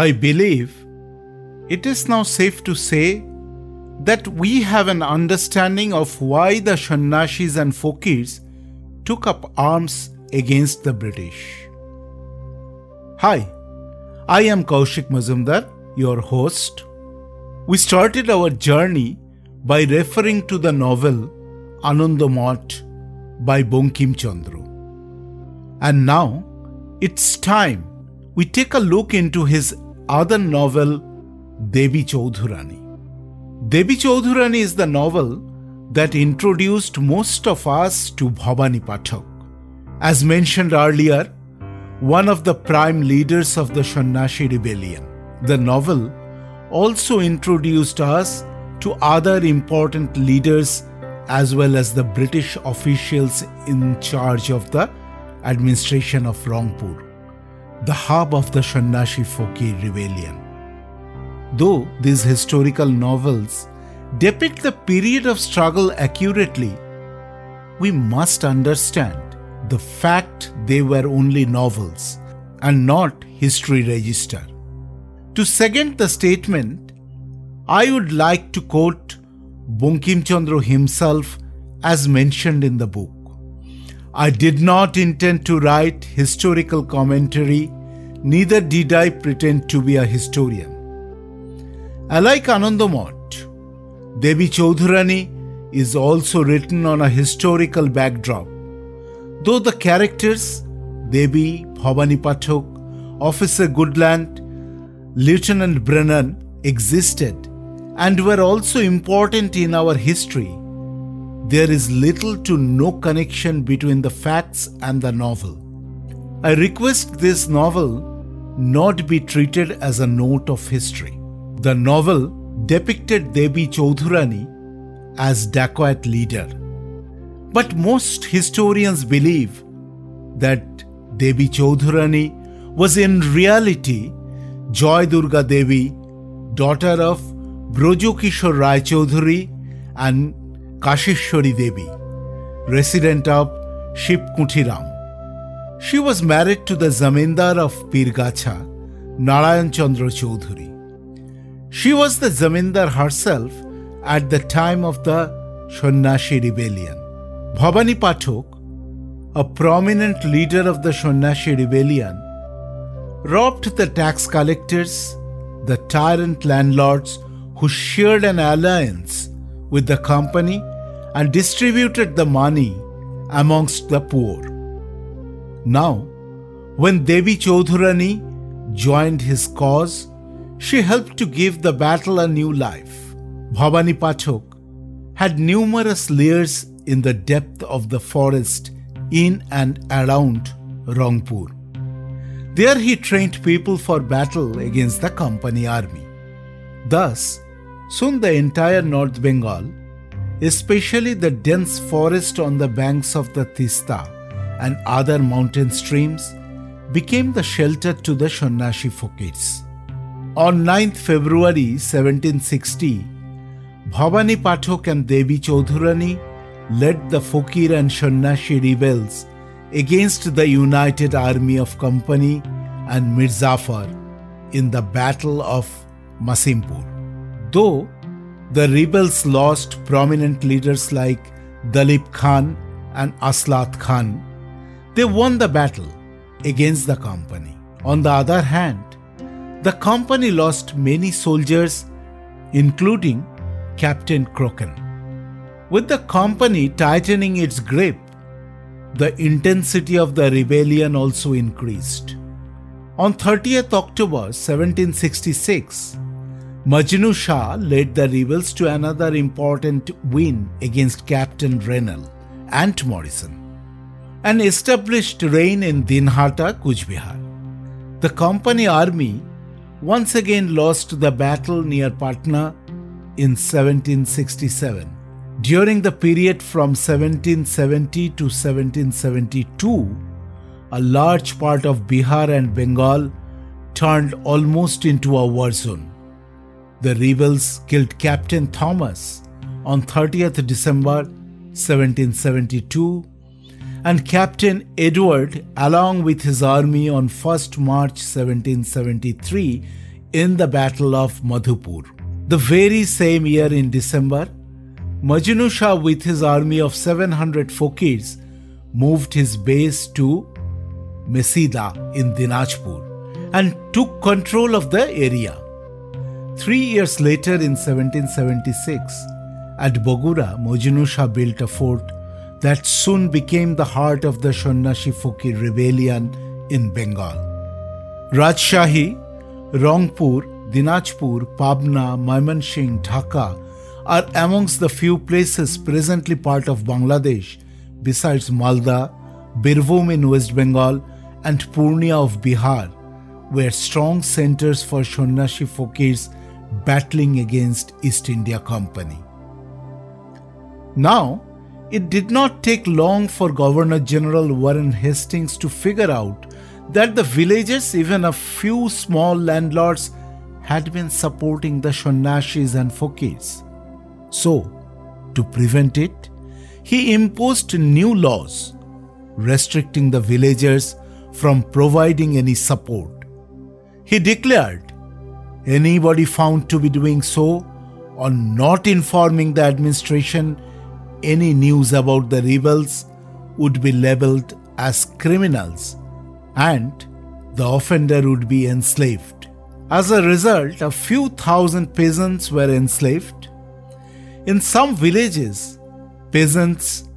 I believe it is now safe to say that we have an understanding of why the Sannyasis and Fakirs took up arms against the British. Hi, I am Kaushik Mazumdar, your host. We started our journey by referring to the novel Anandamath by Bankim Chandra. And now it's time we take a look into his other novel Devi Chaudhurani. Devi Chaudhurani is the novel that introduced most of us to Bhavani Pathak. As mentioned earlier, one of the prime leaders of the Sannyashi rebellion. The novel also introduced us to other important leaders as well as the British officials in charge of the administration of Rangpur, the hub of the Sannyashi Fakir rebellion. Though these historical novels depict the period of struggle accurately, we must understand the fact they were only novels and not history register. To second the statement, I would like to quote Bankim Chandra himself as mentioned in the book. I did not intend to write historical commentary, neither did I pretend to be a historian. Alike Anandamath, Devi Chaudhurani is also written on a historical backdrop. Though the characters, Devi, Bhavani Pathak, Officer Goodland, Lieutenant Brennan existed and were also important in our history, there is little to no connection between the facts and the novel. I request this novel not be treated as a note of history. The novel depicted Devi Chaudhurani as dacoit leader. But most historians believe that Devi Chaudhurani was in reality Joy Durga Devi, daughter of Brojokishore Rai Chaudhuri and Kashishwari Devi, resident of Shipkutiram. She was married to the Zamindar of Pirgacha, Narayan Chandra Chaudhuri. She was the Zamindar herself at the time of the Sannyashi rebellion. Bhavani Pathak, a prominent leader of the Sannyashi rebellion, robbed the tax collectors, the tyrant landlords who shared an alliance with the company and distributed the money amongst the poor. Now, when Devi Chaudhurani joined his cause, she helped to give the battle a new life. Bhavani Pathak had numerous layers in the depth of the forest in and around Rangpur. There he trained people for battle against the company army. Thus, soon the entire North Bengal, especially the dense forest on the banks of the Tista and other mountain streams, became the shelter to the Sannyashi Fakirs. On 9th February 1760, Bhavani Pathak and Devi Chaudhurani led the Fakir and Shannashi rebels against the united army of Company and Mir Jafar in the Battle of Masimpur. Though the rebels lost prominent leaders like Dalip Khan and Aslat Khan, they won the battle against the company. On the other hand, the company lost many soldiers, including Captain Croken. With the company tightening its grip, the intensity of the rebellion also increased. On 30th October 1766, Majnu Shah led the rebels to another important win against Captain Rennell and Morrison and established reign in Dinhata, Kuchbihar. The company army once again lost the battle near Patna in 1767. During the period from 1770 to 1772, a large part of Bihar and Bengal turned almost into a war zone. The rebels killed Captain Thomas on 30th December 1772 and Captain Edward, along with his army, on 1st March 1773 in the Battle of Madhupur. The very same year in December, Majnu Shah with his army of 700 Fokirs moved his base to Mesida in Dinajpur and took control of the area. Three years later, in 1776, at Bogura, Majnu Shah built a fort that soon became the heart of the Shannashi Fokir rebellion in Bengal. Rajshahi, Rangpur, Dinajpur, Pabna, Maimansingh, Dhaka are amongst the few places presently part of Bangladesh besides Malda, Birbhum in West Bengal, and Purnia of Bihar were strong centers for Shannashi Fakirs battling against East India Company. Now, it did not take long for Governor General Warren Hastings to figure out that the villagers, even a few small landlords, had been supporting the Shonnashis and Fokirs. So, to prevent it, he imposed new laws restricting the villagers from providing any support. He declared anybody found to be doing so or not informing the administration any news about the rebels would be labeled as criminals and the offender would be enslaved. As a result, a few thousand peasants were enslaved. In some villages, peasants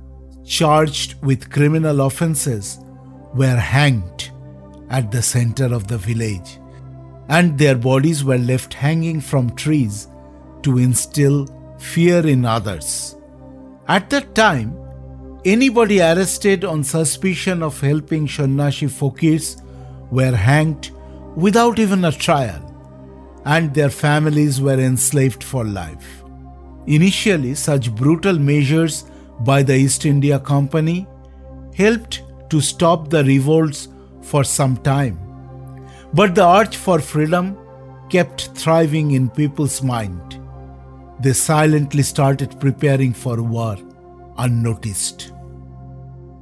charged with criminal offences were hanged at the center of the village, and their bodies were left hanging from trees to instill fear in others. At that time, anybody arrested on suspicion of helping Shannashi Fokirs were hanged without even a trial, and their families were enslaved for life. Initially, such brutal measures by the East India Company helped to stop the revolts for some time. But the urge for freedom kept thriving in people's mind. They silently started preparing for war unnoticed.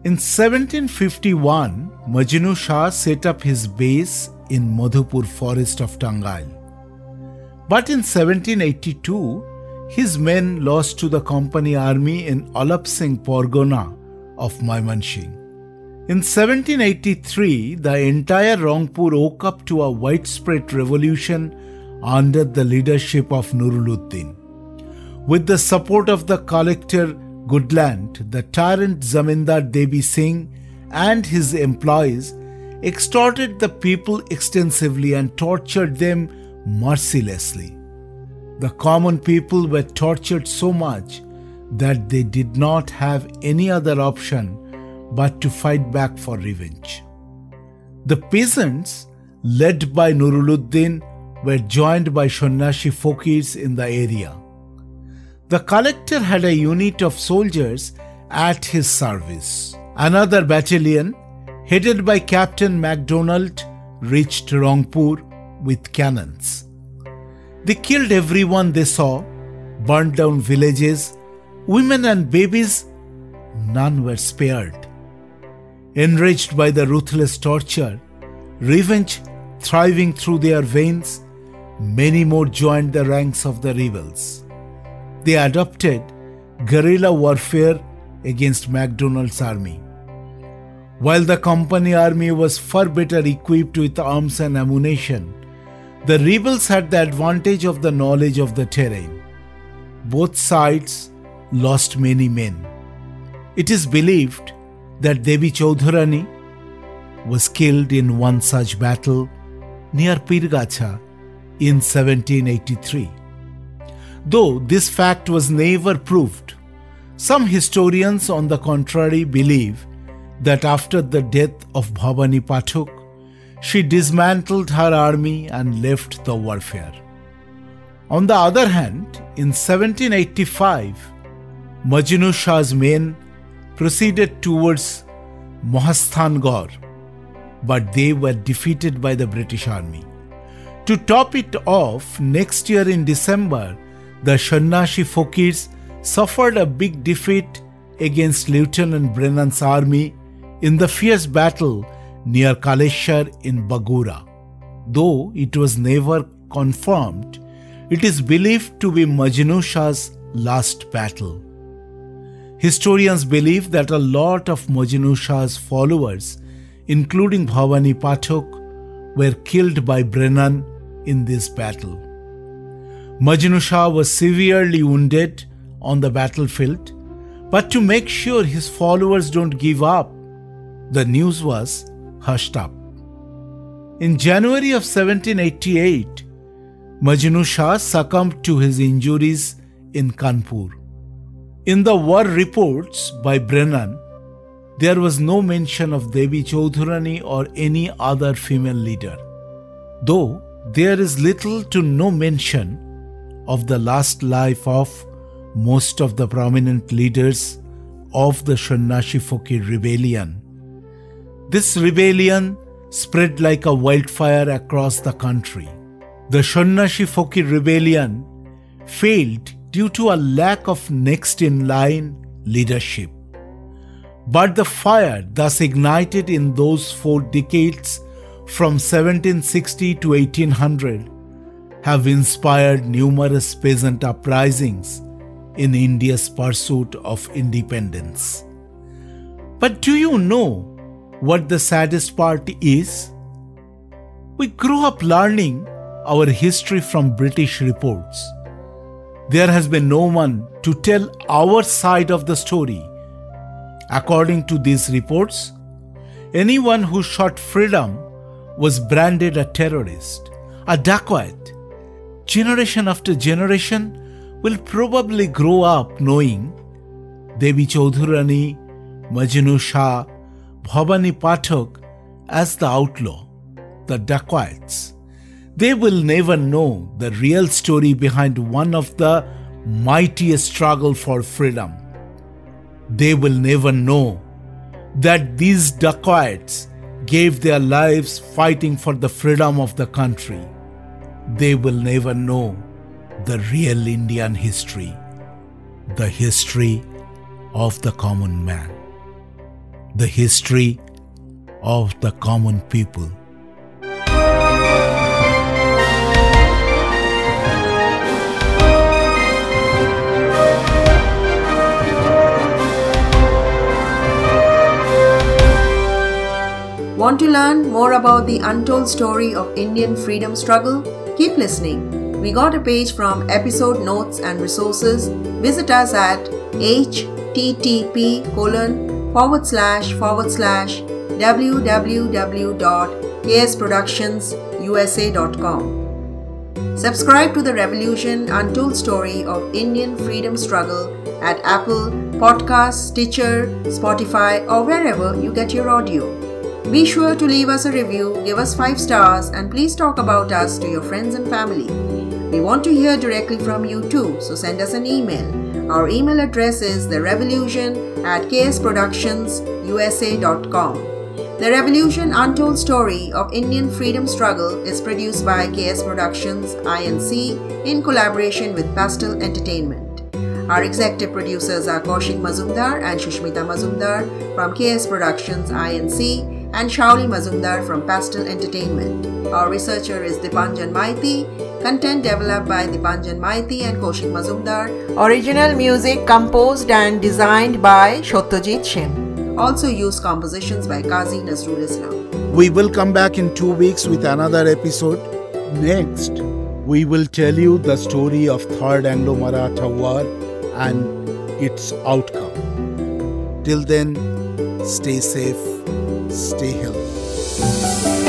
In 1751, Majnu Shah set up his base in Madhupur forest of Tangail. But in 1782, his men lost to the company army in Alap Pargana of Maimansingh. In 1783, the entire Rangpur woke up to a widespread revolution under the leadership of Nuruluddin. With the support of the collector Goodland, the tyrant Zamindar Devi Singh and his employees extorted the people extensively and tortured them mercilessly. The common people were tortured so much that they did not have any other option but to fight back for revenge. The peasants, led by Nuruluddin, were joined by Shannashi Fokirs in the area. The collector had a unit of soldiers at his service. Another battalion, headed by Captain MacDonald, reached Rangpur with cannons. They killed everyone they saw, burned down villages, women and babies, none were spared. Enraged by the ruthless torture, revenge thriving through their veins, many more joined the ranks of the rebels they adopted guerrilla warfare against MacDonald's army. While the company army was far better equipped with arms and ammunition, the rebels had the advantage of the knowledge of the terrain. Both sides lost many men. It is believed that Devi Chaudhurani was killed in one such battle near Pirgacha in 1783 though this fact was never proved. Some historians, on the contrary, believe that after the death of Bhavani Pathak, she dismantled her army and left the warfare. On the other hand, in 1785, Majnu Shah's men proceeded towards Mahasthangarh, but they were defeated by the British army. To top it off, next year in December, the Shannashi Fokirs suffered a big defeat against Lieutenant Brennan's army in the fierce battle near Kaleshwar in Bogura, though it was never confirmed, it is believed to be Majnu Shah's last battle. Historians believe that a lot of Majnu Shah's followers, including Bhavani Pathak, were killed by Brennan in this battle. Majnu Shah was severely wounded on the battlefield, but to make sure his followers don't give up, the news was hushed up. In January of 1788, Majnu Shah succumbed to his injuries in Kanpur. In the war reports by Brennan, there was no mention of Devi Chaudhurani or any other female leader, though there is little to no mention of the last life of most of the prominent leaders of the Sannyasi Fakir rebellion. This rebellion spread like a wildfire across the country. The Sannyasi Fakir rebellion failed due to a lack of next in line leadership. But the fire thus ignited in those four decades from 1760 to 1800 have inspired numerous peasant uprisings in India's pursuit of independence. But do you know what the saddest part is? We grew up learning our history from British reports there has been no one to tell our side of the story. According to these reports, anyone who shot freedom was branded a terrorist, a dacoit. Generation after generation will probably grow up knowing Devi Chaudhurani, Majnu Shah, Bhavani Pathak as the outlaw, the dacoits they will never know the real story behind one of the mightiest struggle for freedom. They will never know that these dacoits gave their lives fighting for the freedom of the country. They will never know the real Indian history, the history of the common man, the history of the common people Want to learn more about the untold story of Indian freedom struggle? Keep listening. We got a page from episode notes and resources. Visit us at http colon forward slash forward slash www.ksproductionsusa.com. Subscribe to the Revolution Untold Story of Indian Freedom Struggle at Apple, Podcast, Stitcher, Spotify, or wherever you get your audio. Be sure to leave us a review, give us 5 stars, and please talk about us to your friends and family. We want to hear directly from you too, so send us an email. Our email address is therevolution at ksproductionsusa.com. The Revolution Untold Story of Indian Freedom Struggle is produced by KS Productions INC in collaboration with Pastel Entertainment. Our executive producers are Kaushik Mazumdar and Shushmita Mazumdar from KS Productions INC and Shauli Mazumdar from Pastel Entertainment. Our researcher is Dipanjan Maiti. Content developed by Dipanjan Maiti and Kaushik Mazumdar. Original music composed and designed by Shotyajit Shen. Also used compositions by Qazi Nazrul Islam. We will come back in two weeks with another episode. Next, we will tell you the story of Third Anglo-Maratha War and its outcome. Till then, stay safe stay healthy.